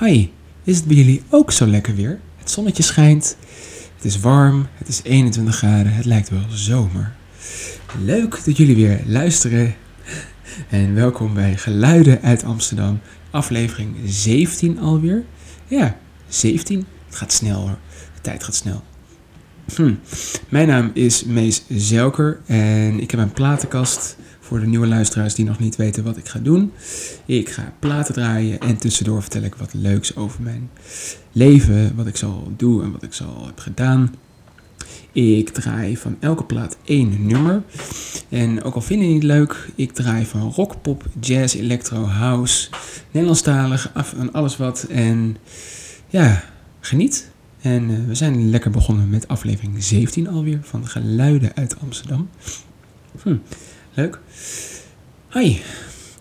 Hi, is het bij jullie ook zo lekker weer? Het zonnetje schijnt, het is warm, het is 21 graden, het lijkt wel zomer. Leuk dat jullie weer luisteren en welkom bij Geluiden uit Amsterdam, aflevering 17 alweer. Ja, 17, het gaat snel hoor, de tijd gaat snel. Hm. Mijn naam is Mees Zelker en ik heb een platenkast voor de nieuwe luisteraars die nog niet weten wat ik ga doen. Ik ga platen draaien en tussendoor vertel ik wat leuks over mijn leven, wat ik zo doe en wat ik zo heb gedaan. Ik draai van elke plaat één nummer. En ook al vind je het niet leuk, ik draai van rock, pop, jazz, electro, house, Nederlandstalig, af en alles wat. En ja, geniet. En uh, we zijn lekker begonnen met aflevering 17 alweer van Geluiden uit Amsterdam. Hm. Leuk. Hi.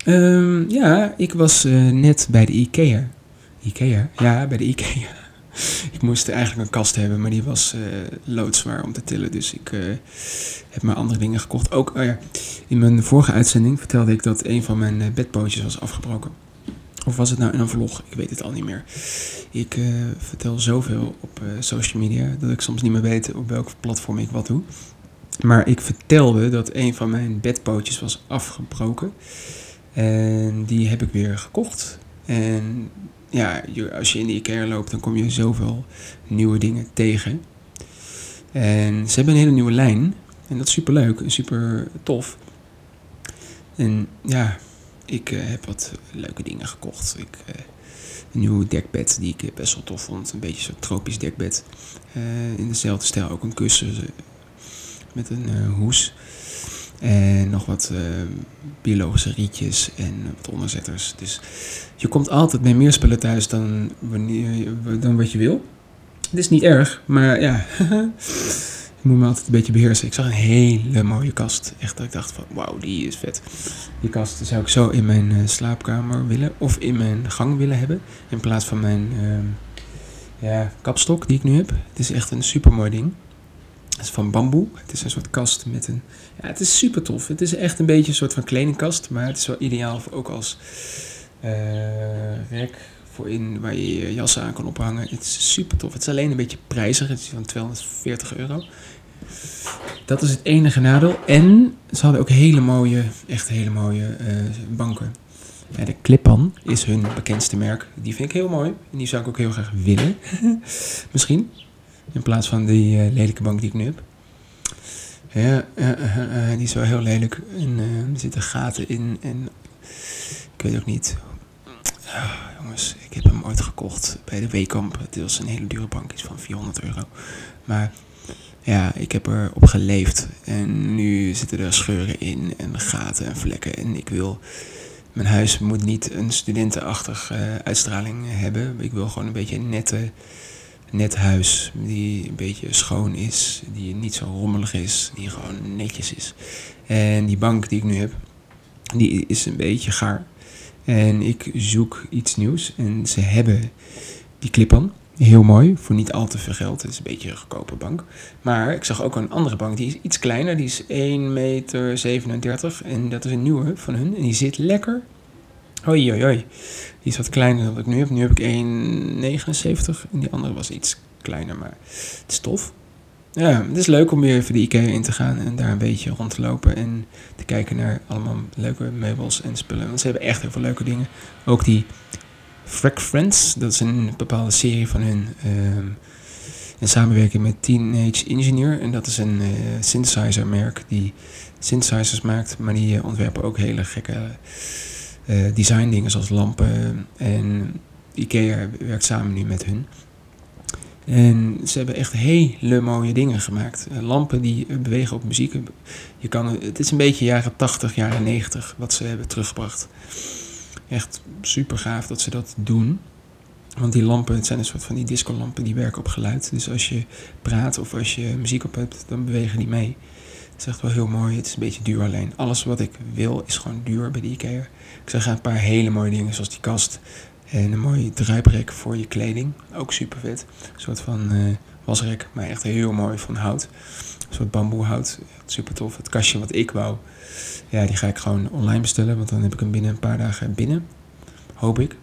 Um, ja, ik was uh, net bij de IKEA. IKEA? Ja, bij de IKEA. ik moest eigenlijk een kast hebben, maar die was uh, loodzwaar om te tillen. Dus ik uh, heb maar andere dingen gekocht. Ook, oh ja, in mijn vorige uitzending vertelde ik dat een van mijn bedpootjes was afgebroken. Of was het nou in een vlog? Ik weet het al niet meer. Ik vertel zoveel op social media dat ik soms niet meer weet op welk platform ik wat doe. Maar ik vertelde dat een van mijn bedpootjes was afgebroken. En die heb ik weer gekocht. En ja, als je in de IKEA loopt, dan kom je zoveel nieuwe dingen tegen. En ze hebben een hele nieuwe lijn. En dat is super leuk en super tof. En ja, ik uh, heb wat leuke dingen gekocht. Ik, uh, een nieuw dekbed die ik best wel tof vond. Een beetje zo'n tropisch dekbed. Uh, in dezelfde stijl ook een kussen met een uh, hoes. En nog wat uh, biologische rietjes en wat onderzetters. Dus je komt altijd met meer spullen thuis dan, wanneer, dan wat je wil. Het is niet erg, maar ja, je moet me altijd een beetje beheersen. Ik zag een hele mooie kast. Echt dat ik dacht van, wauw, die is vet. Die kast zou ik zo in mijn uh, slaapkamer willen of in mijn gang willen hebben. In plaats van mijn ja, kapstok die ik nu heb. Het is echt een super mooi ding. Het is van bamboe. Het is een soort kast met een. Ja, het is super tof. Het is echt een beetje een soort van kledingkast. Maar het is wel ideaal voor, ook als uh, rek voor in waar je je jassen aan kan ophangen. Het is super tof. Het is alleen een beetje prijzig. Het is van 240 euro. Dat is het enige nadeel. En ze hadden ook hele mooie, echt hele mooie uh, banken. Ja, de Clipan is hun bekendste merk. Die vind ik heel mooi. En die zou ik ook heel graag willen. Misschien. In plaats van die uh, lelijke bank die ik nu heb. Ja, uh, die is wel heel lelijk. En er zitten gaten in. En ik weet ook niet. Oh, jongens, ik heb hem ooit gekocht bij de Weekamp. Het was een hele dure bank, iets van 400 euro. Maar ja, ik heb erop geleefd. En nu zitten er scheuren in en gaten en vlekken. En ik wil... Mijn huis moet niet een studentenachtige uitstraling hebben. Ik wil gewoon een beetje een nette net huis die een beetje schoon is, die niet zo rommelig is, die gewoon netjes is. En die bank die ik nu heb, die is een beetje gaar. En ik zoek iets nieuws en ze hebben die clip-on. Heel mooi, voor niet al te veel geld. Het is een beetje een goedkope bank. Maar ik zag ook een andere bank, die is iets kleiner. Die is 1,37 meter en dat is een nieuwe van hun. En die zit lekker Hoi, hoi, hoi. Die is wat kleiner dan ik nu heb. Nu heb ik 1,79 en die andere was iets kleiner, maar het is tof. Ja, het is leuk om weer even de IKEA in te gaan en daar een beetje rond te lopen en te kijken naar allemaal leuke meubels en spullen. Want ze hebben echt heel veel leuke dingen. Ook die Frack Friends, dat is een bepaalde serie van hun. Um, in samenwerking met Teenage Engineer. En dat is een uh, synthesizer merk die synthesizers maakt, maar die uh, ontwerpen ook hele gekke uh, design dingen zoals lampen. En IKEA werkt samen nu met hun. En ze hebben echt hele mooie dingen gemaakt. Uh, lampen die bewegen op muziek. Je kan, het is een beetje jaren 80, jaren 90 wat ze hebben teruggebracht. Echt super gaaf dat ze dat doen. Want die lampen, het zijn een soort van die discolampen die werken op geluid. Dus als je praat of als je muziek op hebt, dan bewegen die mee. Het is echt wel heel mooi. Het is een beetje duur alleen. Alles wat ik wil is gewoon duur bij IKEA. Ik zag een paar hele mooie dingen, zoals die kast. En een mooie druiprek voor je kleding. Ook super vet. Een soort van uh, wasrek, maar echt heel mooi van hout. Een soort bamboehout. Super tof. Het kastje wat ik wou, ja, die ga ik gewoon online bestellen. Want dan heb ik hem binnen een paar dagen binnen. Hoop ik.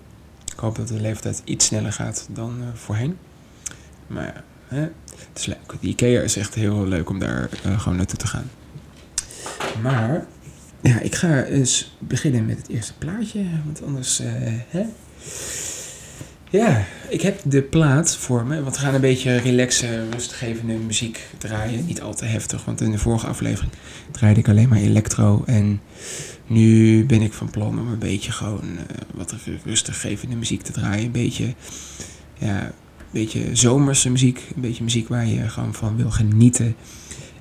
Ik hoop dat de leeftijd iets sneller gaat dan uh, voorheen. Maar hè, het is leuk. Die IKEA is echt heel leuk om daar uh, gewoon naartoe te gaan. Maar ja, ik ga eens beginnen met het eerste plaatje. Want anders, uh, hè? Ja, ik heb de plaat voor me. Want we gaan een beetje relaxen, rustgevende muziek draaien. Niet al te heftig, want in de vorige aflevering draaide ik alleen maar electro. En nu ben ik van plan om een beetje gewoon uh, wat rustgevende muziek te draaien. Een beetje, ja, een beetje zomerse muziek. Een beetje muziek waar je gewoon van wil genieten.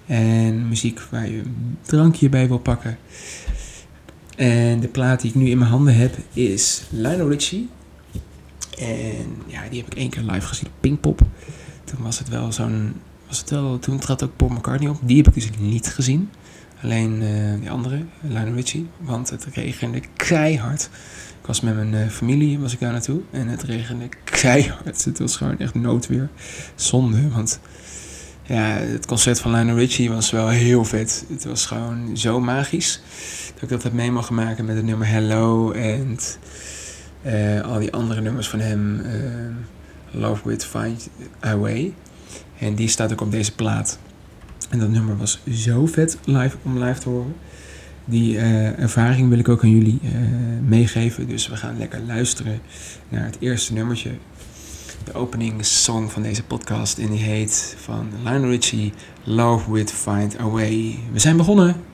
En muziek waar je een drankje bij wil pakken. En de plaat die ik nu in mijn handen heb is Lionel Richie. En ja, die heb ik één keer live gezien op Pinkpop. Toen was het wel zo'n... Was het wel, toen trad ook Paul McCartney op. Die heb ik dus niet gezien. Alleen uh, die andere, Lionel Richie. Want het regende keihard. Ik was met mijn uh, familie, was ik daar naartoe. En het regende keihard. Het was gewoon echt noodweer. Zonde, want... Ja, het concert van Lionel Richie was wel heel vet. Het was gewoon zo magisch. Dat ik dat heb mee mogen maken met het nummer Hello. En uh, al die andere nummers van hem. Uh, Love With Find A Way. En die staat ook op deze plaat. En dat nummer was zo vet live, om live te horen. Die uh, ervaring wil ik ook aan jullie meegeven. Dus we gaan lekker luisteren naar het eerste nummertje. Opening song van deze podcast. En die heet van Lionel Richie, Love With Find A Way. We zijn begonnen.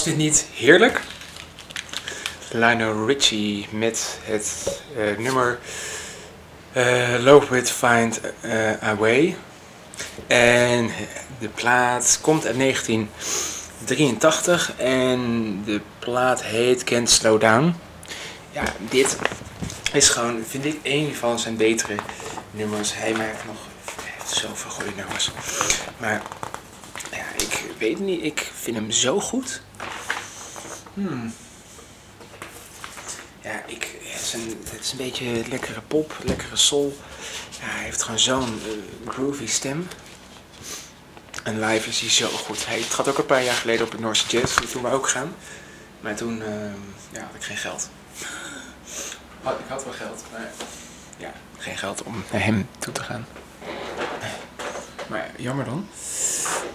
Was dit niet heerlijk? Lionel Richie met het uh, nummer uh, Love With Find uh, Away. En de plaat komt uit 1983 en de plaat heet Can't Slow Down. Ja, dit is gewoon, vind ik, een van zijn betere nummers. Hij maakt nog zoveel goede nummers. Maar ja, ik weet niet, ik vind hem zo goed. Hmm. Ja, ik, het, is een, het is een beetje lekkere pop, lekkere soul. Ja, hij heeft gewoon zo'n uh, groovy stem. En live is hij zo goed. Hij trad ook een paar jaar geleden op het Noorse Jazz, toen we ook gaan. Maar toen uh, ja, had ik geen geld. Oh, ik had wel geld, maar ja, geen geld om naar hem toe te gaan. Maar jammer dan.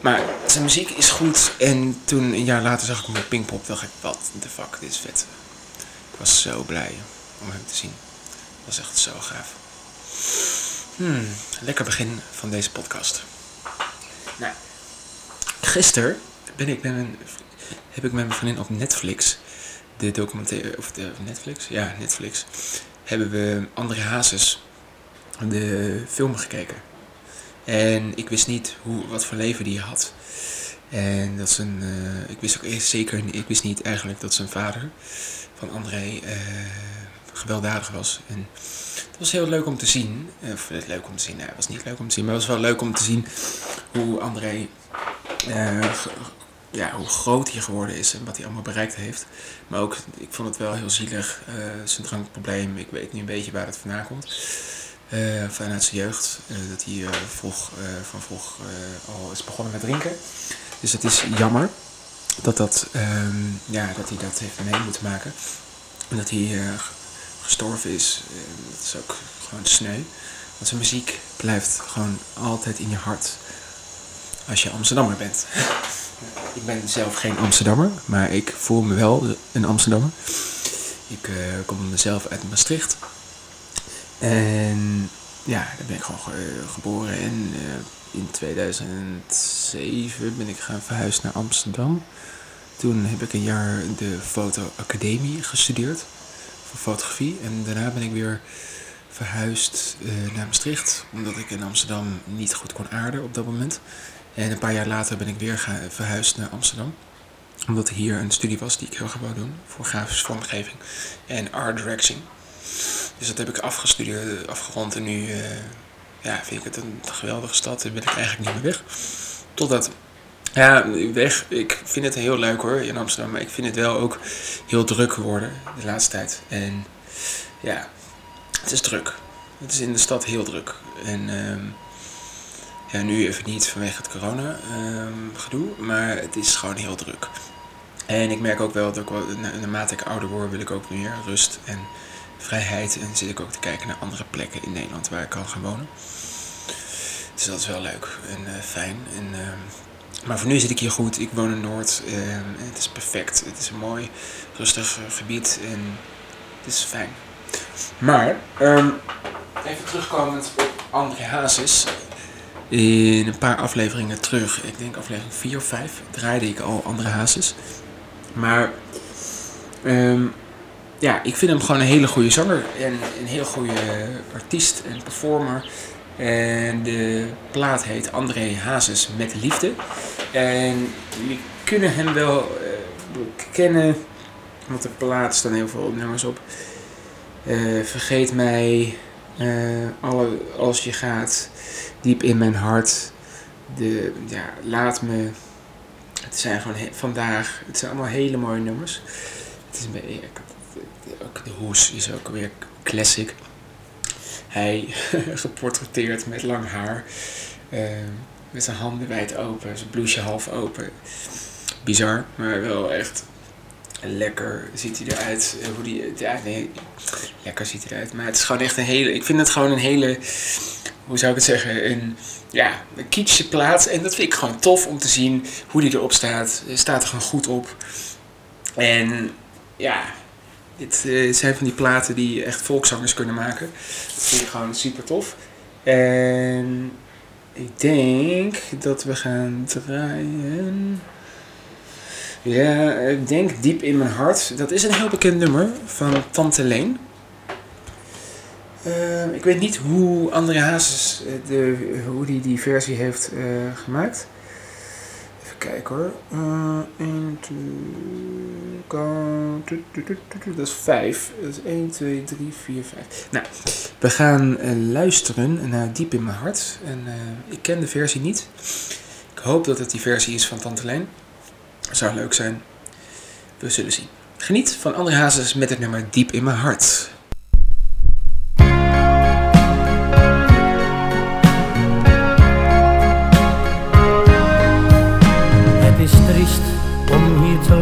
Maar zijn muziek is goed. En toen een jaar later zag ik hem op Pinkpop. dacht ik, wat de fuck, dit is vet. Ik was zo blij om hem te zien. Het was echt zo gaaf. Hmm, lekker begin van deze podcast. Nou, gisteren ben ik mijn, heb ik met mijn vriendin op Netflix de documentaire, of de Netflix, ja, Netflix, hebben we André Hazes, de film gekeken. En ik wist niet hoe, wat voor leven die had. En dat zijn, uh, ik wist ook eerst zeker, ik wist niet eigenlijk dat zijn vader van André uh, gewelddadig was. En het was heel leuk om te zien. Of leuk om te zien, het was niet leuk om te zien, maar het was wel leuk om te zien hoe André uh, ja, hoe groot hij geworden is en wat hij allemaal bereikt heeft. Maar ook, ik vond het wel heel zielig, zijn drankprobleem. Ik weet nu een beetje waar het vandaan komt. Uh, vanuit zijn jeugd. Uh, dat hij vroeg, van vroeg al is begonnen met drinken. Dus het is jammer dat, dat, um, ja, dat hij dat heeft mee moeten maken. En dat hij gestorven is. dat is ook gewoon sneu. Want zijn muziek blijft gewoon altijd in je hart. Als je Amsterdammer bent. Ik ben zelf geen Amsterdammer, maar ik voel me wel een Amsterdammer. Ik kom zelf uit Maastricht. En ja, daar ben ik gewoon geboren. En uh, in 2007 ben ik gaan verhuisd naar Amsterdam. Toen heb ik een jaar de fotoacademie gestudeerd voor fotografie. En daarna ben ik weer verhuisd uh, naar Maastricht, omdat ik in Amsterdam niet goed kon aarden op dat moment. En een paar jaar later ben ik weer gaan, verhuisd naar Amsterdam. Omdat er hier een studie was die ik heel graag wou doen. Voor grafische vormgeving en art directing. Dus dat heb ik afgestudeerd, afgerond. En nu uh, ja, vind ik het een geweldige stad. En ben ik eigenlijk niet meer weg. Totdat ja, weg. Ik vind het heel leuk hoor in Amsterdam. Maar ik vind het wel ook heel druk geworden de laatste tijd. En ja, het is druk. Het is in de stad heel druk. En um, ja, nu even niet vanwege het corona um, gedoe, maar het is gewoon heel druk. En ik merk ook wel dat ik naarmate ik ouder word, wil ik ook meer rust en vrijheid. En zit ik ook te kijken naar andere plekken in Nederland waar ik kan gaan wonen. Dus dat is wel leuk en uh, fijn. En, uh, maar voor nu zit ik hier goed. Ik woon in Noord. Uh, het is perfect. Het is een mooi, rustig gebied en het is fijn. Maar, um, even terugkomend op André Hazes in een paar afleveringen terug, ik denk aflevering 4 of 5, draaide ik al andere hazes. Maar um, ja, ik vind hem gewoon een hele goede zanger en een heel goede artiest en performer. En de plaat heet André Hazes met liefde. En jullie kunnen hem wel uh, kennen, want de plaat staan heel veel nummers op. Uh, vergeet mij, uh, alle, als je gaat, diep in mijn hart. De, ja, laat me. Het zijn gewoon vandaag. Het zijn allemaal hele mooie nummers. Het is een beetje. De hoes is ook weer classic. Hij geportretteerd met lang haar. Uh, met zijn handen wijd open, zijn blouseje half open. Bizar, maar wel echt lekker ziet hij eruit. Hoe die, ja, nee, lekker ziet hij eruit. Maar het is gewoon echt een hele. Ik vind het gewoon een hele hoe zou ik het zeggen, een, ja, een kietsche plaat. En dat vind ik gewoon tof om te zien hoe die erop staat. Hij staat er gewoon goed op. En ja, dit uh, zijn van die platen die echt volkszangers kunnen maken. Dat vind ik gewoon super tof. En ik denk dat we gaan draaien. Ja, ik denk diep in mijn hart. Dat is een heel bekend nummer van Tante Leen. Ehm, ik weet niet hoe André Hazes eh, de, hoe die, die versie heeft eh, gemaakt. Even kijken hoor. Uh, 1, 2, dat is 5. Dat is 1, 2, 3, 4, 5. Nou, we gaan uh, luisteren naar Diep in mijn hart. En uh, ik ken de versie niet. Ik hoop dat het die versie is van Tante Leen. Zou leuk zijn. We zullen zien. Geniet van André Hazes met het nummer Diep in mijn hart.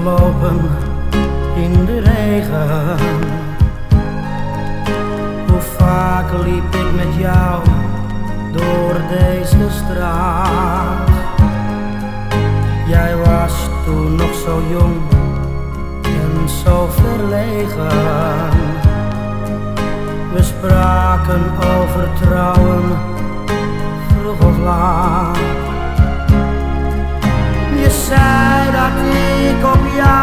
Lopen in de regen. Hoe vaak liep ik met jou door deze straat? Jij was toen nog zo jong en zo verlegen. We spraken over trouwen, vroeg of laat. Je zei dat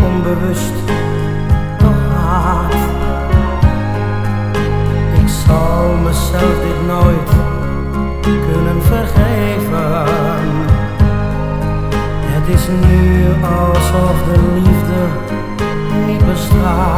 onbewust toch haat. Ik zal mezelf dit nooit kunnen vergeven. Het is nu alsof de liefde niet bestaat.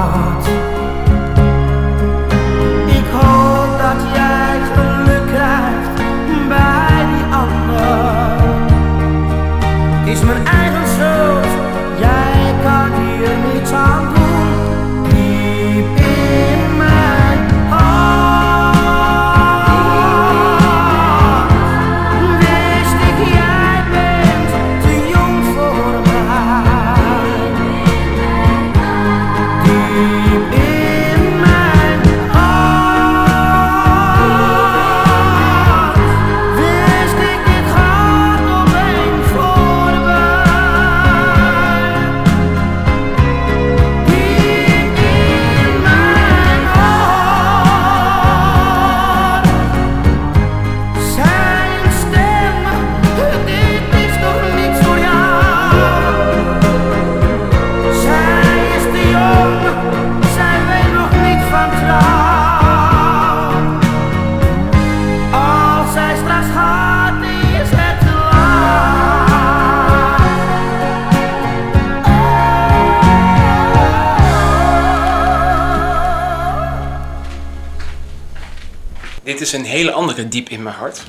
Is een hele andere diep in mijn hart.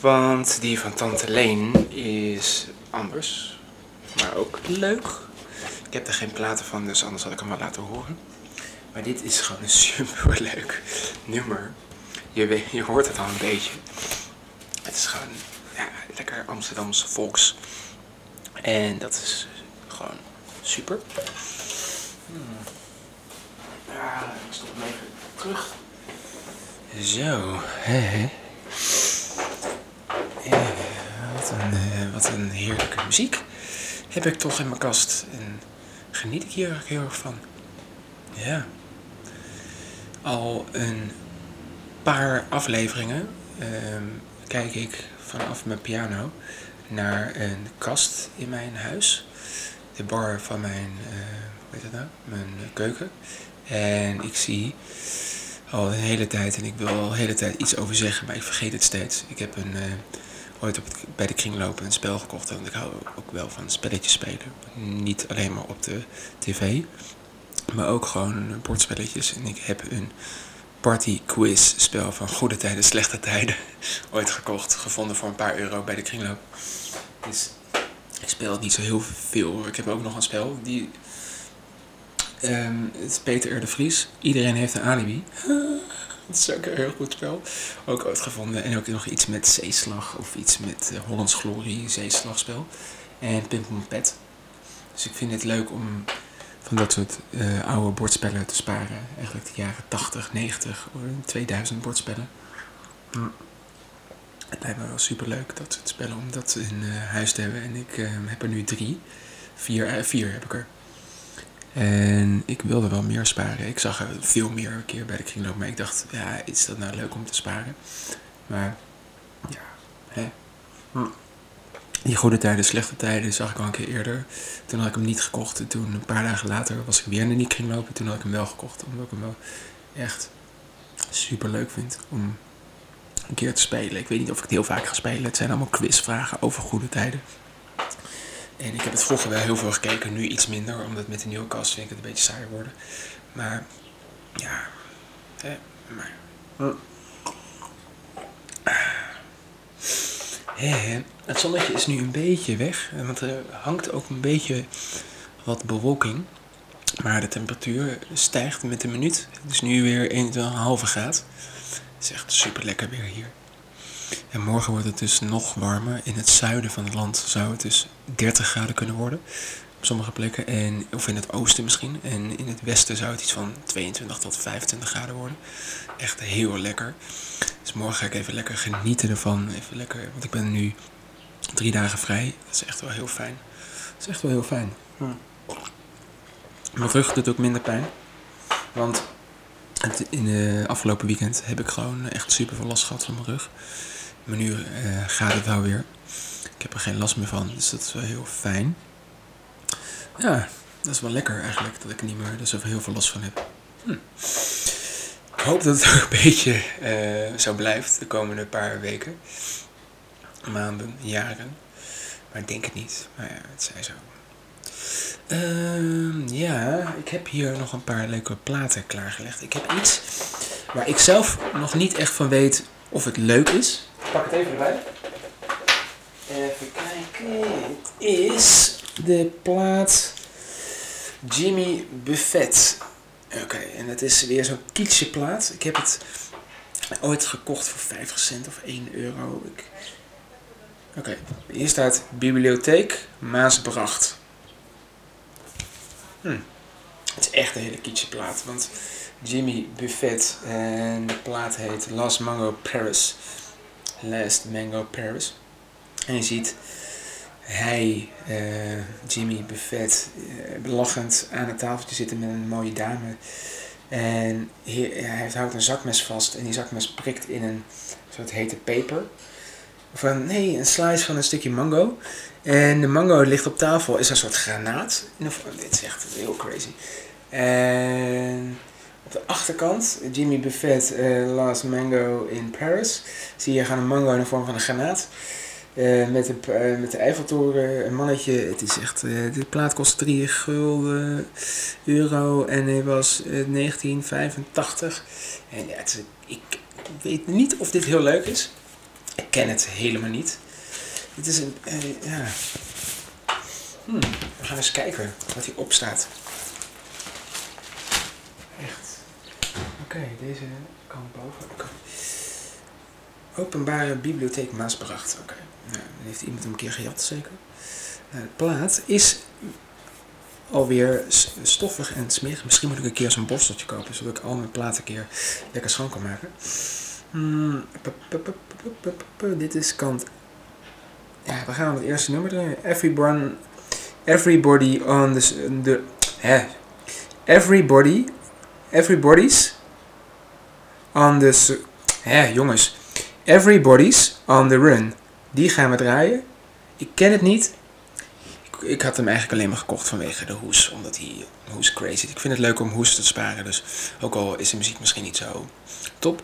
Want die van Tante Leen is anders. Maar ook leuk. Ik heb er geen platen van, dus anders had ik hem wel laten horen. Maar dit is gewoon een super leuk nummer. Je, weet, je hoort het al een beetje. Het is gewoon ja, lekker Amsterdamse volks. En dat is gewoon super. Hmm. Ja, ik stop hem even terug. Zo, wat, een, eh, wat een heerlijke muziek heb ik toch in mijn kast. En geniet ik hier heel erg van. Ja. Al een paar afleveringen ehm, kijk ik vanaf mijn piano naar een kast in mijn huis. De bar van mijn, uh, hoe heet dat nou? Mijn keuken. En ik zie al een hele tijd, en ik wil al hele tijd iets over zeggen, maar ik vergeet het steeds. Ik heb een, uh, ooit op bij de kringlopen een spel gekocht, want ik hou ook wel van spelletjes spelen. Niet alleen maar op de tv, maar ook gewoon bordspelletjes. En ik heb een party quiz spel van goede tijden, slechte tijden ooit gekocht. Gevonden voor een paar euro bij de kringloop. Dus ik speel het niet zo heel veel. Ik heb ook nog een spel. Die, um, het is Peter R. de Vries. Iedereen heeft een alibi. dat is ook een heel goed spel. Ook ooit gevonden. En ook nog iets met zeeslag. Of iets met uh, Hollands Glory zeeslagspel. En Pim Pet. Dus ik vind het leuk om van dat soort uh, oude bordspellen te sparen. Eigenlijk de jaren 80, 90, 2000 bordspellen. Hm. Het lijkt me wel super leuk dat soort spellen om dat in uh, huis te hebben. En ik uh, heb er nu drie. Vier, vier heb ik er. En ik wilde wel meer sparen. Ik zag er veel meer een keer bij de kringloop. Maar ik dacht, ja, is dat nou leuk om te sparen? Maar, ja, hè. Hm die goede tijden, slechte tijden zag ik al een keer eerder. Toen had ik hem niet gekocht. En toen, een paar dagen later, was ik weer in die kringlopen. Toen had ik hem wel gekocht. Omdat ik hem wel echt super leuk vind om een keer te spelen. Ik weet niet of ik het heel vaak ga spelen. Het zijn allemaal quizvragen over goede tijden. En ik heb het vroeger wel heel veel gekeken, nu iets minder. Omdat met de nieuwe kast vind ik het een beetje saai worden. Maar, ja. Maar. He, het zonnetje is nu een beetje weg, want er hangt ook een beetje wat bewolking. Maar de temperatuur stijgt met de minuut. Het is nu weer 21,5 graad. Het is echt super lekker weer hier. En morgen wordt het dus nog warmer. In het zuiden van het land zou het dus 30 graden kunnen worden. Op sommige plekken. En, of in het oosten misschien. En in het westen zou het iets van 22 tot 25 graden worden. Echt heel lekker. Dus morgen ga ik even lekker genieten ervan. Even lekker, want ik ben nu drie dagen vrij. Dat is echt wel heel fijn. Dat is echt wel heel fijn. Mijn rug doet ook minder pijn. Want in de afgelopen weekend heb ik gewoon echt super veel last gehad van mijn rug. Maar nu uh, gaat het wel weer. Ik heb er geen last meer van, dus dat is wel heel fijn. Ja, dat is wel lekker eigenlijk, dat ik er niet meer er zo heel veel last van heb. Hm. Ik hoop dat het ook een beetje uh, zo blijft de komende paar weken, maanden, jaren. Maar ik denk het niet. Maar ja, het zij zo. Uh, ja, ik heb hier nog een paar leuke platen klaargelegd. Ik heb iets waar ik zelf nog niet echt van weet of het leuk is. Ik pak het even erbij. Even kijken. Het is de plaat Jimmy Buffett. Oké, en het is weer zo'n kietje plaat. Ik heb het ooit gekocht voor 50 cent of 1 euro. Ik... Oké, hier staat Bibliotheek Maasbracht. Hm. Het is echt een hele kietje plaat, want Jimmy Buffett en de plaat heet Last Mango Paris. Last Mango Paris. En je ziet hij, uh, Jimmy Buffett, uh, lachend aan het tafeltje zitten met een mooie dame. En hij, hij houdt een zakmes vast en die zakmes prikt in een soort hete peper. Een, nee, een slice van een stukje mango. En de mango ligt op tafel, is een soort granaat. Dit is echt heel crazy. En op de achterkant, Jimmy Buffett, uh, Last Mango in Paris, zie je gaan een mango in de vorm van een granaat. Uh, met, de, uh, met de Eiffeltoren, een mannetje. Het is echt, de plaat kost 3 gulden euro en hij was 1985. En ja, ik weet niet of dit heel leuk is. Ik ken het helemaal niet. Het is een, ja. Hmm, we gaan eens kijken wat hier op staat. Echt. Oké, deze kan boven. Openbare Bibliotheek Maasbracht. Oké. Nou, dan heeft iemand hem een keer gejat, zeker. Uh, de plaat is alweer stoffig en smerig. Misschien moet ik een keer zo'n borsteltje kopen, zodat ik al mijn platen een keer lekker schoon kan maken. Hmm, dit is kant. Ja, we gaan het eerste nummer draaien. Everyone, everybody on the, the. Everybody, everybody's on the Hé, jongens. Everybody's on the run. Die gaan we draaien. Ik ken het niet. Ik, had hem eigenlijk alleen maar gekocht vanwege de hoes. Omdat hij hoes crazy. Ik vind het leuk om hoes te sparen. Dus ook al is de muziek misschien niet zo top.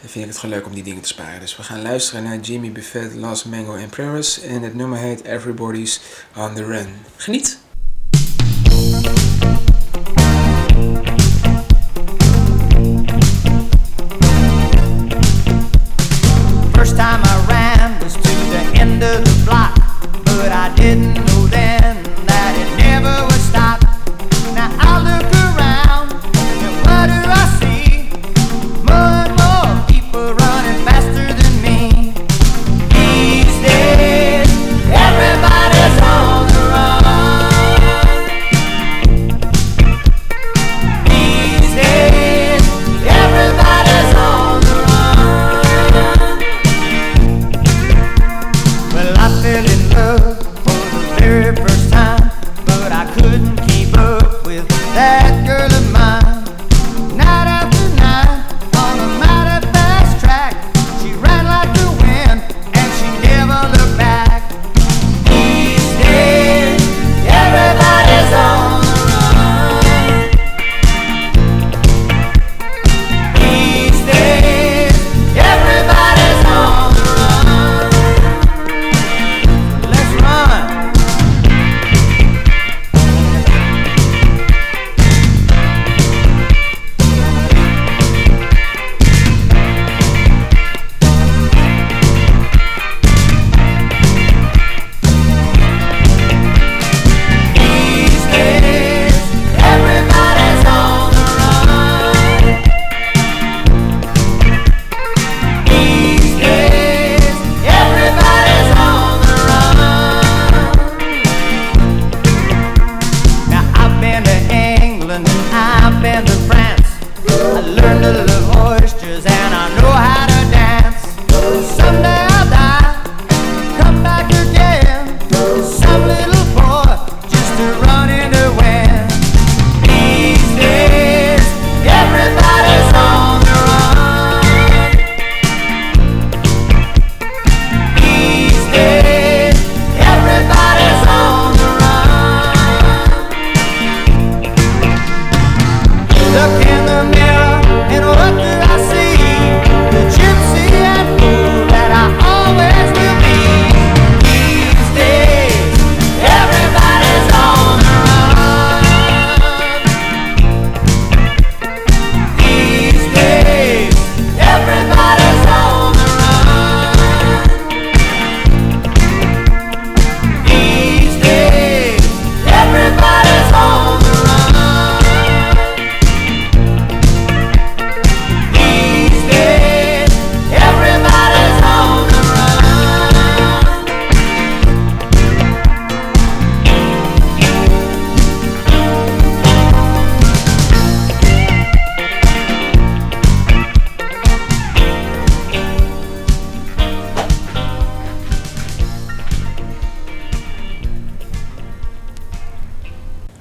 Dan vind ik het gewoon leuk om die dingen te sparen. Dus we gaan luisteren naar Jimmy Buffett, Last Mango and Paris. En het nummer heet Everybody's on the Run. Geniet!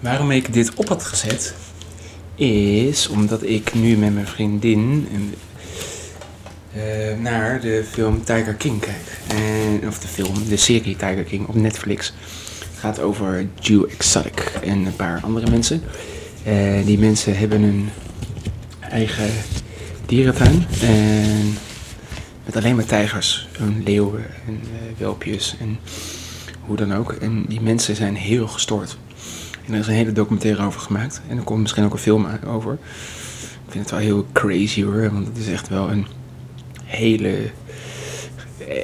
Waarom ik dit op had gezet, is omdat ik nu met mijn vriendin eh, naar de film Tiger King kijk. En, of de film, de serie Tiger King op Netflix. Het gaat over Jew Exotic en een paar andere mensen. Eh, die mensen hebben een eigen dierentuin. En met alleen maar tijgers, en leeuwen en eh, welpjes en hoe dan ook. En die mensen zijn heel gestoord. En er is een hele documentaire over gemaakt. En er komt misschien ook een film over. Ik vind het wel heel crazy hoor. Want het is echt wel een hele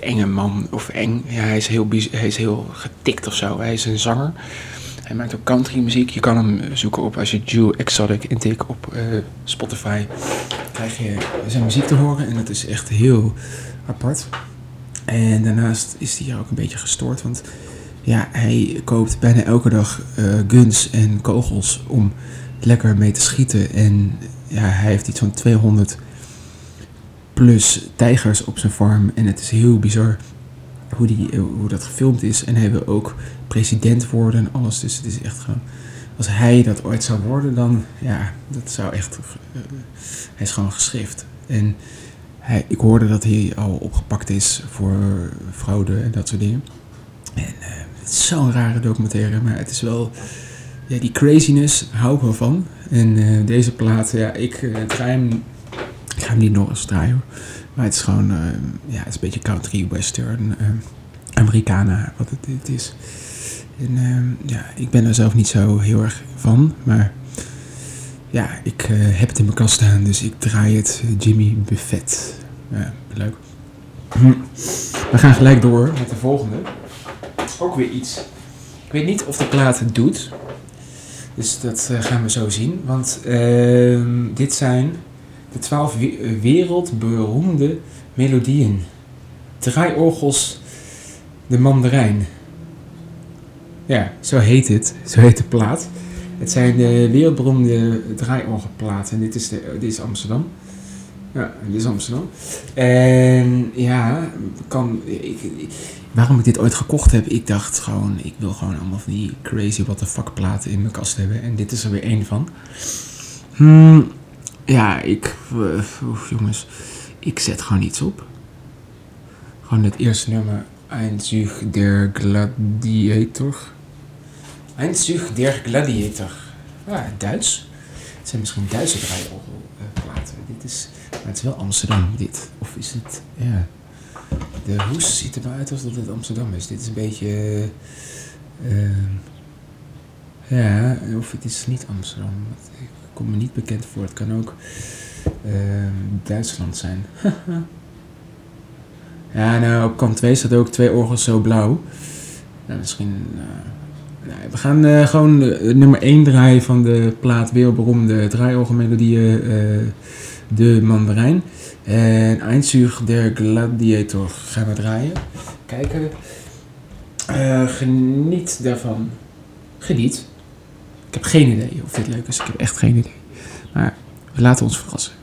enge man. Of eng. Ja, hij is heel, hij is heel getikt of zo. Hij is een zanger. Hij maakt ook country muziek. Je kan hem zoeken op als je Jew Exotic intikt op eh, Spotify. Krijg je zijn muziek te horen. En dat is echt heel apart. En daarnaast is hij hier ook een beetje gestoord. Want ja, hij koopt bijna elke dag eh, guns en kogels om lekker mee te schieten. En ja, hij heeft iets van 200 plus tijgers op zijn farm. En het is heel bizar hoe, die, eh, hoe dat gefilmd is. En hij wil ook president worden en alles. Dus het is echt gewoon... Als hij dat ooit zou worden, dan... Ja, dat zou echt... eh, hij is gewoon geschrift. En hij, ik hoorde dat hij al opgepakt is voor fraude en dat soort dingen. En zo'n rare documentaire, maar het is wel... Ja, die craziness hou ik wel van. En eh, deze plaat, ja, ik eh, draai hem... Ik ga hem niet nog eens draaien. Maar het is gewoon, eh, ja, het is een beetje country, western, Americana, wat het, het is. En eh, ja, ik ben er zelf niet zo heel erg van, maar ja, ik heb het in mijn kast staan, dus ik draai het Jimmy Buffett. Ja, leuk. We gaan gelijk door met de volgende. Ook weer iets. Ik weet niet of de plaat het doet. Dus dat eh, gaan we zo zien. Want ehm, dit zijn de twaalf we- wereldberoemde melodieën. Draaiorgels de mandarijn. Ja, zo heet het. Zo heet de plaat. Het zijn de wereldberoemde draaiorgelplaten. En dit is, de, dit is Amsterdam. Ja, dit is Amsterdam. En ja, kan, ik- waarom ik dit ooit gekocht heb, ik dacht gewoon, ik wil gewoon allemaal van die crazy what the fuck platen in mijn kast hebben. En dit is er weer één van. Hmm, ja, ik, eh, oef, jongens, ik zet gewoon iets op. Gewoon het eerste nummer, Einzug der Gladiator. Einzug der Gladiator. Ja, Duits. Het zijn misschien Duitse draaiorgelplaten. Dit is, maar het is wel Amsterdam, dit. Of is het, ja. De hoes ziet er maar uit alsof het Amsterdam is. Dit is een beetje, eh, ehm, ja, of het is niet Amsterdam. Het komt me niet bekend voor. Het kan ook ehm, Duitsland zijn. ja, nou, op kant 2 staat ook twee orgels zo blauw. Nou, misschien... eh, nou, we gaan eh, gewoon eh, nummer 1 draaien van de plaat wereldberoemde draaiorgelmelodieën eh De Mandarijn. En Einzug der Gladiator gaan we draaien. Kijken. Eh, geniet daarvan. Geniet. Ik heb geen idee of dit leuk is. Ik heb echt geen idee. Maar we laten ons verrassen.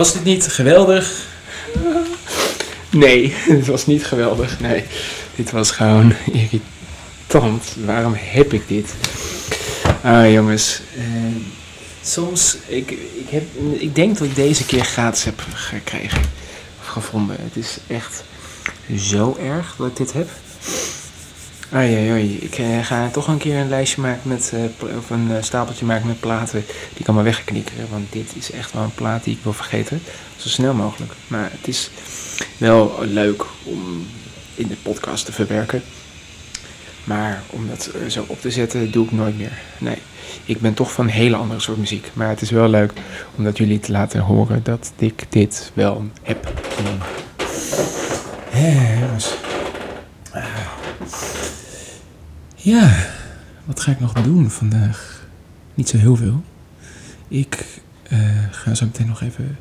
Was dit niet geweldig? Nee, dit was niet geweldig. Nee, dit was gewoon irritant. Waarom heb ik dit? Ah, jongens. eh, soms, ik, ik, heb, ik denk dat ik deze keer gratis heb gekregen. Of gevonden. Het is echt zo erg dat ik dit heb. Oei. Ik eh, ga toch een keer een lijstje maken met, eh, of een eh, stapeltje maken met platen die ik allemaal wegknikkeren. Want dit is echt wel een plaat die ik wil vergeten. Zo snel mogelijk. Maar het is wel leuk om in de podcast te verwerken. Maar om dat zo op te zetten, doe ik nooit meer. Nee, ik ben toch van een hele andere soort muziek. Maar het is wel leuk om dat jullie te laten horen dat ik dit wel heb gedaan. Hé, jongens. Ah. Ja, wat ga ik nog doen vandaag? Niet zo heel veel. Ik eh, ga zo meteen nog even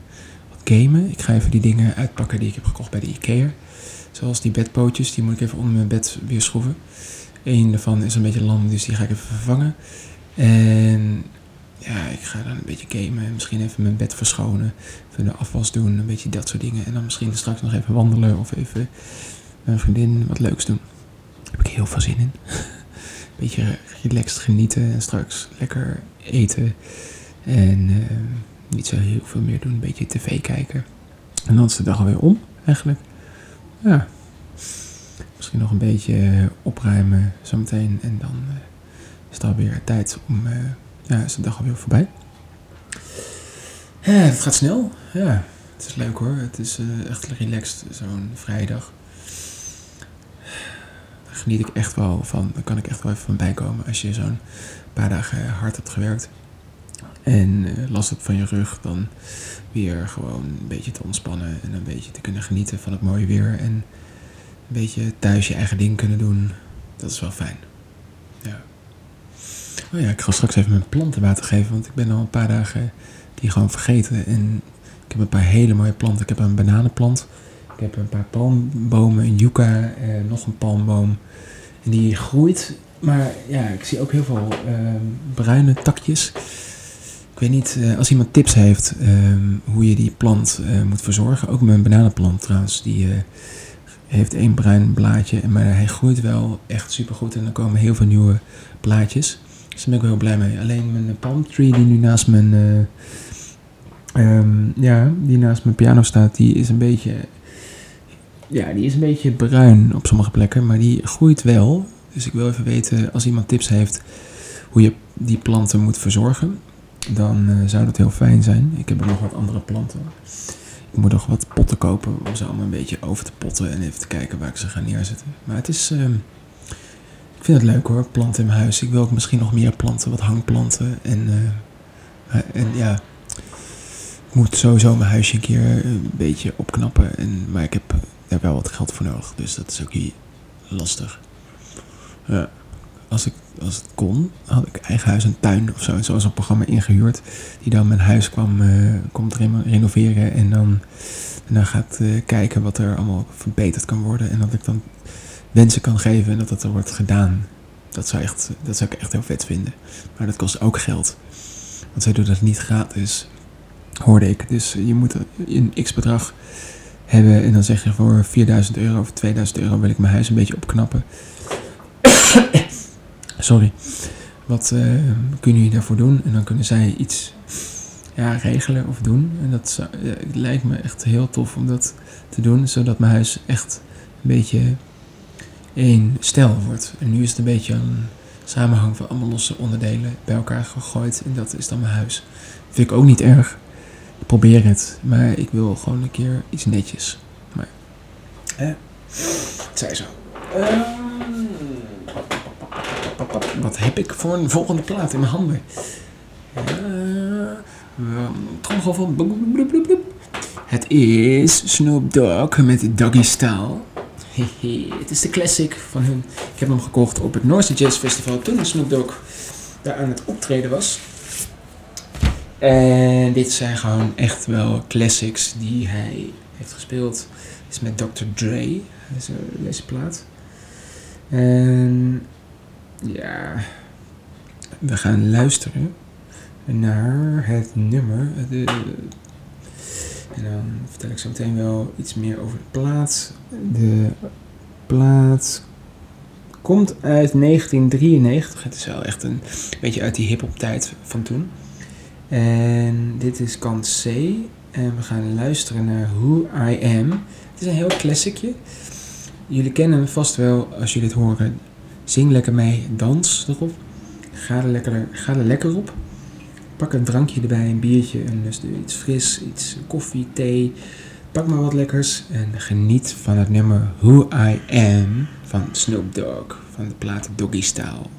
wat gamen. Ik ga even die dingen uitpakken die ik heb gekocht bij de Ikea. Zoals die bedpootjes, die moet ik even onder mijn bed weer schroeven. Eén daarvan is een beetje lam, dus die ga ik even vervangen. En ja, ik ga dan een beetje gamen. Misschien even mijn bed verschonen. Even de afwas doen, een beetje dat soort dingen. En dan misschien straks nog even wandelen of even mijn vriendin wat leuks doen. Daar heb ik heel veel zin in. Beetje relaxed genieten en straks lekker eten. En eh, niet zo heel veel meer doen. Een beetje tv kijken. En dan is de dag alweer om, eigenlijk. Ja. Misschien nog een beetje eh, opruimen zometeen. En dan eh, is het alweer tijd om... eh, ja, is de dag alweer voorbij. Het gaat snel. Ja, het is leuk hoor. Het is echt relaxed, zo'n vrijdag. Geniet ik echt wel van. Daar kan ik echt wel even van bijkomen als je zo'n paar dagen hard hebt gewerkt. En eh, last hebt van je rug, dan weer gewoon een beetje te ontspannen en een beetje te kunnen genieten van het mooie weer. En een beetje thuis je eigen ding kunnen doen. Dat is wel fijn. Ja. Oh ja, ik ga straks even mijn planten water geven, want ik ben al een paar dagen die gewoon vergeten. En ik heb een paar hele mooie planten. Ik heb een bananenplant. Ik heb een paar palmbomen, een yucca, eh, nog een palmboom. Die groeit. Maar ja, ik zie ook heel veel ehm, bruine takjes. Ik weet niet, eh, als iemand tips heeft ehm, hoe je die plant eh, moet verzorgen. Ook mijn bananenplant trouwens, die eh, heeft één bruin blaadje. Maar hij groeit wel echt supergoed en er komen heel veel nieuwe blaadjes. Dus daar ben ik wel heel blij mee. Alleen mijn palm tree die nu naast mijn, eh, ehm, ja, die naast mijn piano staat, die is een beetje, ja, die is een beetje bruin op sommige plekken, maar die groeit wel. Dus ik wil even weten, als iemand tips heeft hoe je die planten moet verzorgen, dan eh, zou dat heel fijn zijn. Ik heb ook nog wat andere planten. Ik moet nog wat potten kopen om ze allemaal een beetje over te potten en even te kijken waar ik ze ga neerzetten. Maar het is, ehm, ik vind het leuk hoor, planten in mijn huis. Ik wil ook misschien nog meer planten, wat hangplanten. En, eh, en ja, ik moet sowieso mijn huisje een keer een beetje opknappen. En, maar ik heb daar wel wat geld voor nodig, dus dat is ook hier lastig. Ja, als, ik, als het kon, had ik eigen huis en tuin of zo. Zoals een programma ingehuurd. Die dan mijn huis kwam, eh, komt reno- renoveren. En dan, dan gaat eh, kijken wat er allemaal verbeterd kan worden. En dat ik dan wensen kan geven en dat dat er wordt gedaan. Dat zou, echt, dat zou ik echt heel vet vinden. Maar dat kost ook geld. Want zij doen dat niet gratis, hoorde ik. Dus je moet een x-bedrag hebben. En dan zeg je voor 4000 euro of 2000 euro wil ik mijn huis een beetje opknappen. Sorry. Wat eh, kunnen jullie daarvoor doen? En dan kunnen zij iets ja, regelen of doen. En dat lijkt me echt heel tof om dat te doen. Zodat mijn huis echt een beetje één stijl wordt. En nu is het een beetje een samenhang van allemaal losse onderdelen bij elkaar gegooid. En dat is dan mijn huis. Vind ik ook niet erg. Probeer het. Maar ik wil gewoon een keer iets netjes. Maar, eh, het zij zo. Ehm, wat heb ik voor een volgende plaat in mijn handen? Uh, boep, boep. Het is Snoop Dogg met Doggy Style. Het is de classic van hun. Ik heb hem gekocht op het Noorse Jazz Festival toen Snoop Dogg daar aan het optreden was. En dit zijn gewoon echt wel classics die hij heeft gespeeld. Dit is met Dr. Dre, deze, plaat. En ja, we gaan luisteren naar het nummer. De, En dan vertel ik zo meteen wel iets meer over de plaat. De plaat komt uit 1993. Het is wel echt een beetje uit die hip-hop tijd van toen. En dit is kant C. En we gaan luisteren naar Who I Am. Het is een heel classicje. Jullie kennen hem vast wel als jullie het horen. Zing lekker mee, dans erop. Ga er lekker, ga er lekker op. Pak een drankje erbij, een biertje, een, dus iets fris, iets koffie, thee. Pak maar wat lekkers en geniet van het nummer Who I Am van Snoop Dogg van de plaat Doggy Style.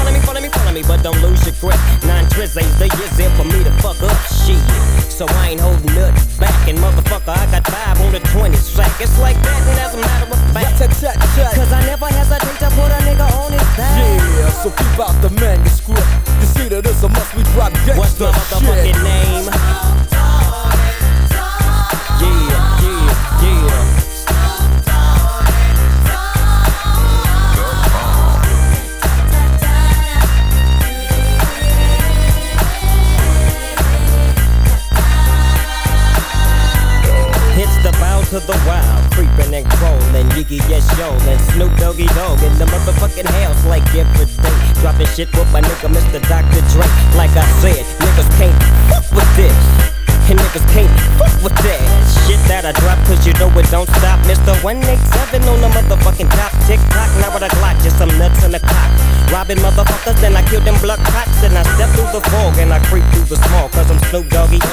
but don't lose your grip. Nine tris ain't the years in for me to fuck up shit. So I ain't holding nothing back, and motherfucker, I got five on the 20 sack. It's like that, and as a matter of fact, cause I never hesitate to put a nigga on his back. Yeah, so keep out the manuscript. You see that it's a must we drop What's gangsta my motherfucking shit. name? Shit with my nigga Mr. Dr. Dre. Like I said, niggas can't fuck with this. And niggas can't fuck with that shit that I drop, cause you know it don't stop. Mr. 187 on the motherfucking top. Tick tock, now with a Glock, just some nuts in the cock. Robbing motherfuckers, then I kill them blood cops. Then I step through the fog and I creep through the small, cause I'm Snoop Doggy.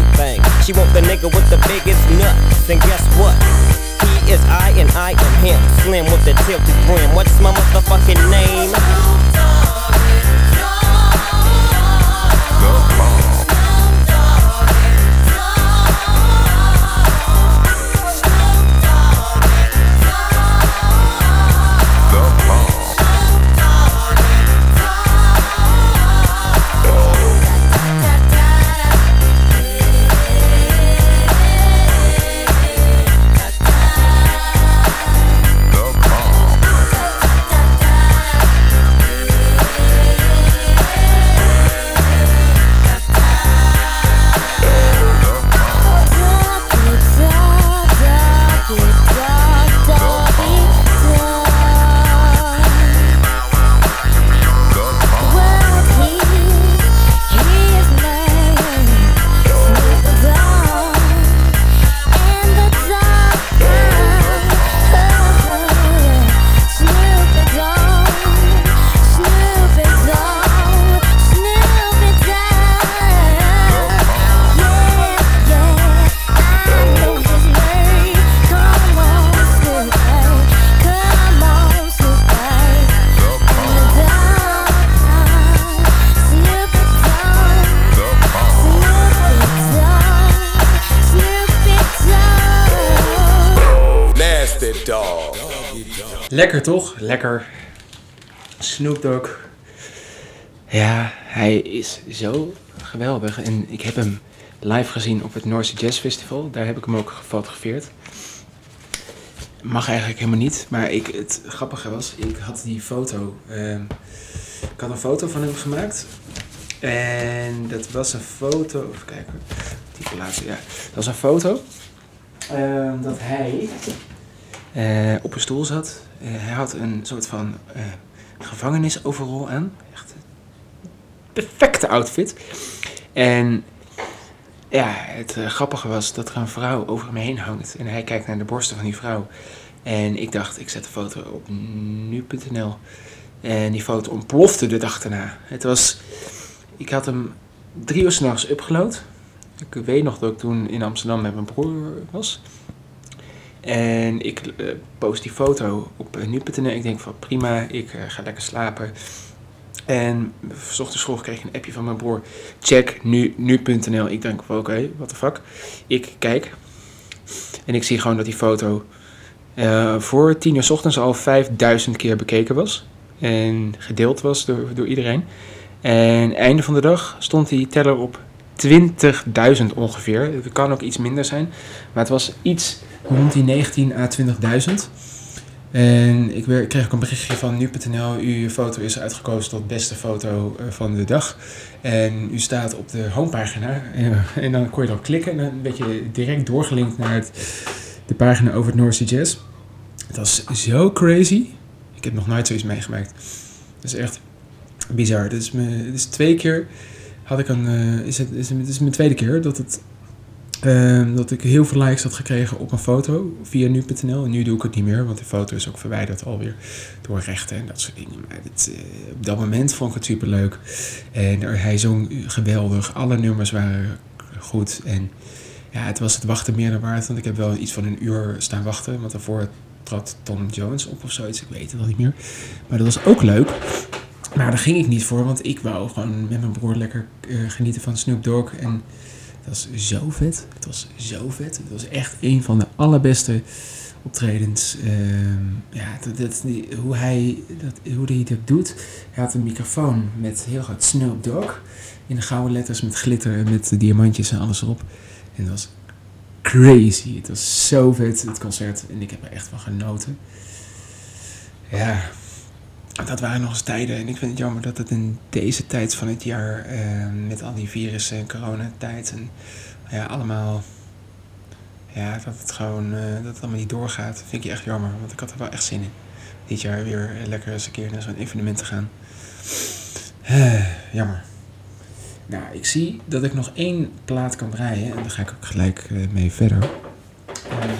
Playing that G thing. She want the nigga with the biggest nuts. And guess what? He is I and I am him. Slim with the tilted brim. What's my motherfucking name? Toch? Lekker. Snoop Dogg. Ja, hij is zo geweldig. En ik heb hem live gezien op het Noorse Jazz Festival. Daar heb ik hem ook gefotografeerd. Mag eigenlijk helemaal niet. Maar ik, het grappige was, ik had die foto. ehm, ik had een foto van hem gemaakt. En dat was een foto. Even kijken. Die plaatsen, ja. Dat was een foto. ehm, dat hij eh, op een stoel zat. Eh, hij had een soort van eh gevangenisoverall aan. Echt perfecte outfit. En ja, het grappige was dat er een vrouw over me heen hangt. En hij kijkt naar de borsten van die vrouw. En ik dacht, ik zet de foto op nu.nl. En die foto ontplofte de dag daarna. Het was... Ik had hem drie uur s'nachts upgeload. Ik weet nog dat ik toen in Amsterdam met mijn broer was. En ik eh, post die foto op eh, nu.nl. Ik denk van prima, ik eh, ga lekker slapen. En s ochtends vroeg kreeg ik een appje van mijn broer. Check nu, nu.nl. Ik denk van oké, what the fuck. Ik kijk. En ik zie gewoon dat die foto voor tien uur 's ochtends al 5000 keer bekeken was. En gedeeld was door, door iedereen. En einde van de dag stond die teller op 20.000 ongeveer. Het kan ook iets minder zijn. Maar het was iets rond die 19 à 20.000. En ik kreeg ook een berichtje van nu.nl. Uw foto is uitgekozen tot beste foto eh, van de dag. En u staat op de homepagina. En, en dan kon je erop klikken. En dan werd je direct doorgelinkt naar het, de pagina over het North Sea Jazz. Het was zo crazy. Ik heb nog nooit zoiets meegemaakt. Het is echt bizar. Dit is, me, dit is twee keer had ik een. eh, is het, is het, is mijn tweede keer dat het. ehm, dat ik heel veel likes had gekregen op een foto via nu.nl. En nu doe ik het niet meer, want de foto is ook verwijderd alweer door rechten en dat soort dingen. Maar eh, op dat moment vond ik het super leuk. En er, hij zong geweldig. Alle nummers waren goed. En ja, het was het wachten meer dan waard. Want ik heb wel iets van een uur staan wachten. Want daarvoor trad Tom Jones op of zoiets. Ik weet het al niet meer. Maar dat was ook leuk. Maar daar ging ik niet voor, want ik wou gewoon met mijn broer lekker eh, genieten van Snoop Dogg. En het was zo vet. Het was zo vet. Het was echt een van de allerbeste optredens. Ehm, ja, dat, dat, hoe, hij, dat, hoe hij dat doet. Hij had een microfoon met heel groot Snoop Dogg. In de gouden letters met glitter en met diamantjes en alles erop. En dat was crazy. Het was zo vet, het concert. En ik heb er echt van genoten. Ja, dat waren nog eens tijden. En ik vind het jammer dat het in deze tijd van het jaar, eh, met al die virussen en coronatijd en ja, allemaal, ja, dat het gewoon, eh, dat het allemaal niet doorgaat. Vind ik echt jammer, want ik had er wel echt zin in. Dit jaar weer lekker eens een keer naar zo'n evenement te gaan. Eh, jammer. Nou, ik zie dat ik nog één plaat kan draaien en daar ga ik ook gelijk mee verder. Ehm,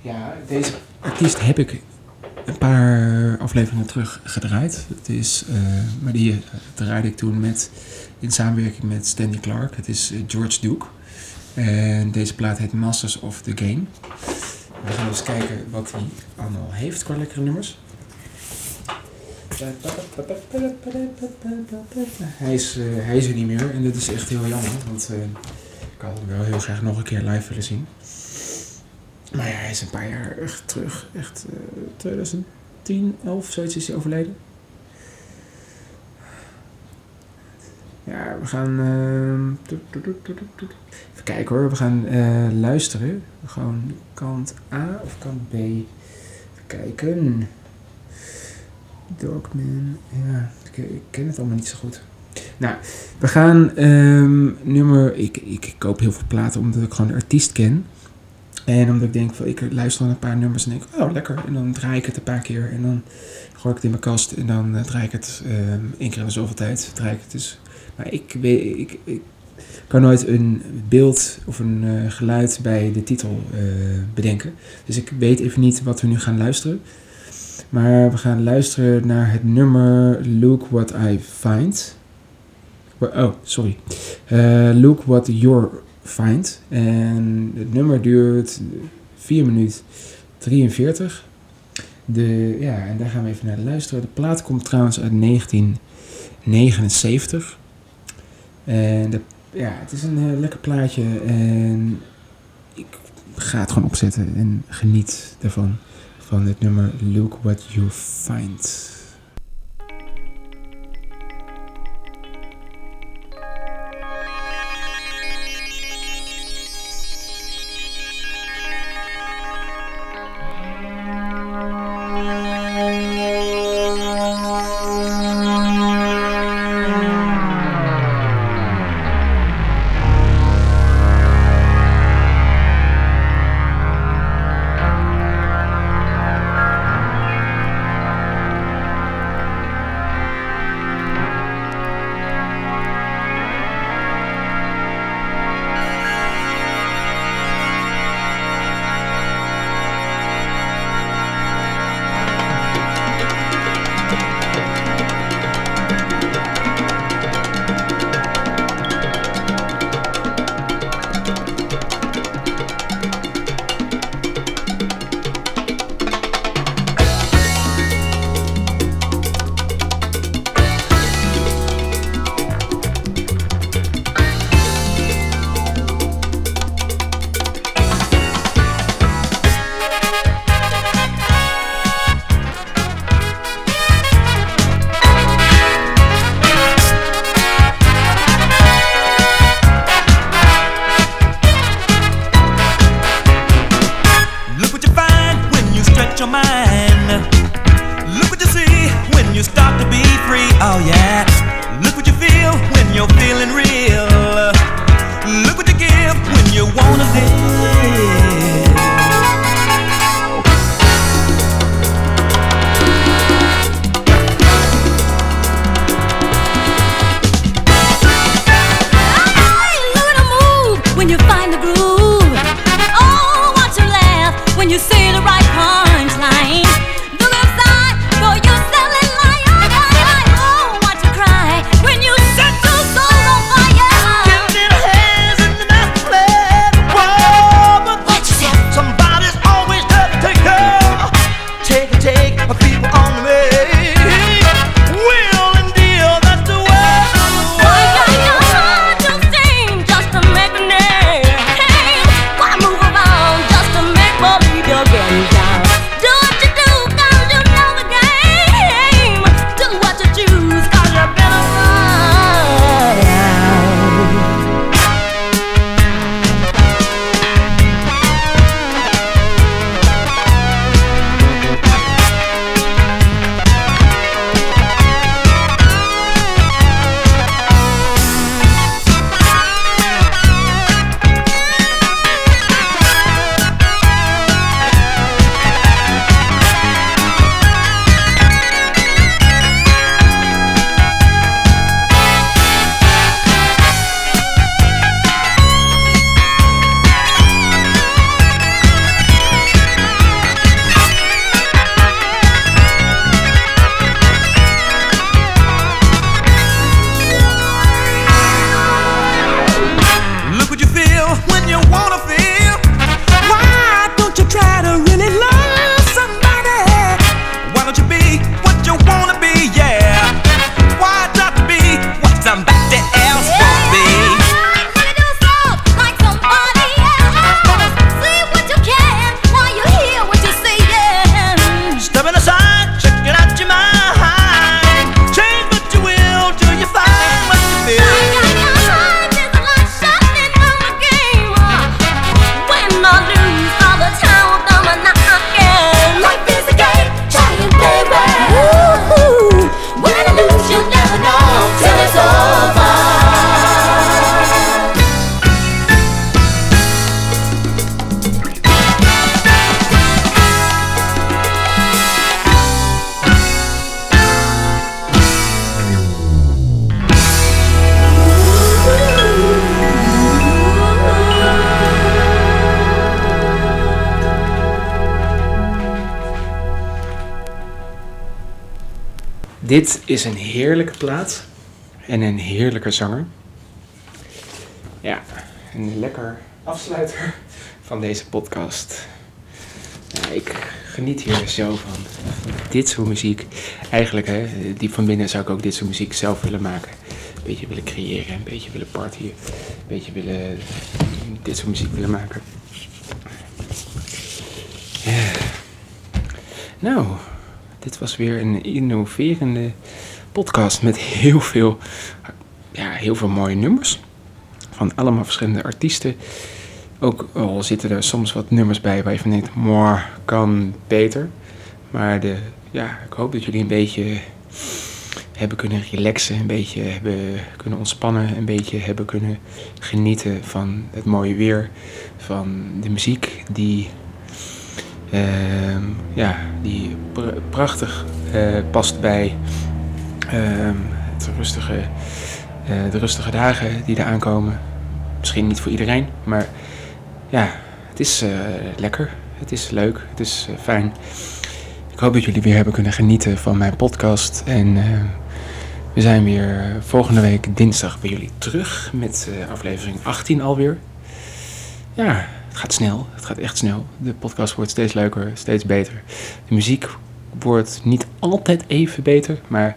ja, deze artiest heb ik een paar afleveringen terug gedraaid. Het is, eh, maar die eh, draaide ik toen met, in samenwerking met Stanley Clark. Het is eh, George Duke. En deze plaat heet Masters of the Game. We gaan eens kijken wat hij allemaal heeft qua lekkere nummers. Hij is, hij is er niet meer en dat is echt heel jammer, want ik had hem wel heel graag nog een keer live willen zien. Maar ja, hij is een paar jaar terug, echt eh 2010, 11, zoiets is hij overleden. Ja, we gaan. toet. Even kijken hoor, we gaan eh, luisteren. Gewoon kant A of kant B. Even kijken. Dogman, ja, ik, ik ken het allemaal niet zo goed. Nou, we gaan ehm, nummer. Ik, ik koop heel veel platen omdat ik gewoon de artiest ken. En omdat ik denk, van, ik luister dan een paar nummers en denk, oh lekker. En dan draai ik het een paar keer en dan gooi ik het in mijn kast en dan eh, draai ik het ehm één keer in de zoveel tijd. Draai ik het dus. Maar ik, weet, ik, ik kan nooit een beeld of een eh, geluid bij de titel eh, bedenken. Dus ik weet even niet wat we nu gaan luisteren. Maar we gaan luisteren naar het nummer Look What I Find. Oh, sorry. Look What You're Find. En het nummer duurt 4 minuten 43. De, ja, en daar gaan we even naar luisteren. De plaat komt trouwens uit 1979. En de, ja, het is een eh, lekker plaatje. En ik ga het gewoon opzetten en geniet daarvan. Van het nummer Look What You Find. Is een heerlijke plaat en een heerlijke zanger. Ja, een lekker afsluiter van deze podcast. Ja, ik geniet hier zo van. van dit soort muziek. Eigenlijk, hè, diep van binnen zou ik ook dit soort muziek zelf willen maken. Een beetje willen creëren, een beetje willen partyen, een beetje willen dit soort muziek willen maken. Ja. Nou, dit was weer een innoverende podcast met heel veel, ja, heel veel mooie nummers. Van allemaal verschillende artiesten. Ook al zitten er soms wat nummers bij waar je van denkt, mooi, kan beter. Maar de, ja, ik hoop dat jullie een beetje hebben kunnen relaxen, een beetje hebben kunnen ontspannen, een beetje hebben kunnen genieten van het mooie weer, van de muziek die, ehm, ja, die pr- prachtig eh, past bij het rustige, eh, de rustige dagen die eraan komen. Misschien niet voor iedereen, maar ja, het is eh, lekker, het is leuk, het is eh, fijn. Ik hoop dat jullie weer hebben kunnen genieten van mijn podcast. En we zijn weer volgende week dinsdag bij jullie terug met aflevering 18 alweer. Ja, het gaat snel. Het gaat echt snel. De podcast wordt steeds leuker, steeds beter. De muziek wordt niet altijd even beter, maar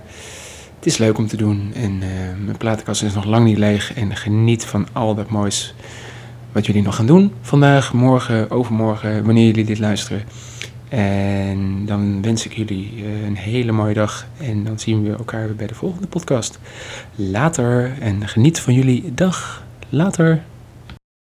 het is leuk om te doen. En eh, mijn platenkast is nog lang niet leeg. En geniet van al dat moois wat jullie nog gaan doen vandaag, morgen, overmorgen, wanneer jullie dit luisteren. En dan wens ik jullie eh, een hele mooie dag. En dan zien we elkaar weer bij de volgende podcast. Later en geniet van jullie dag. Later.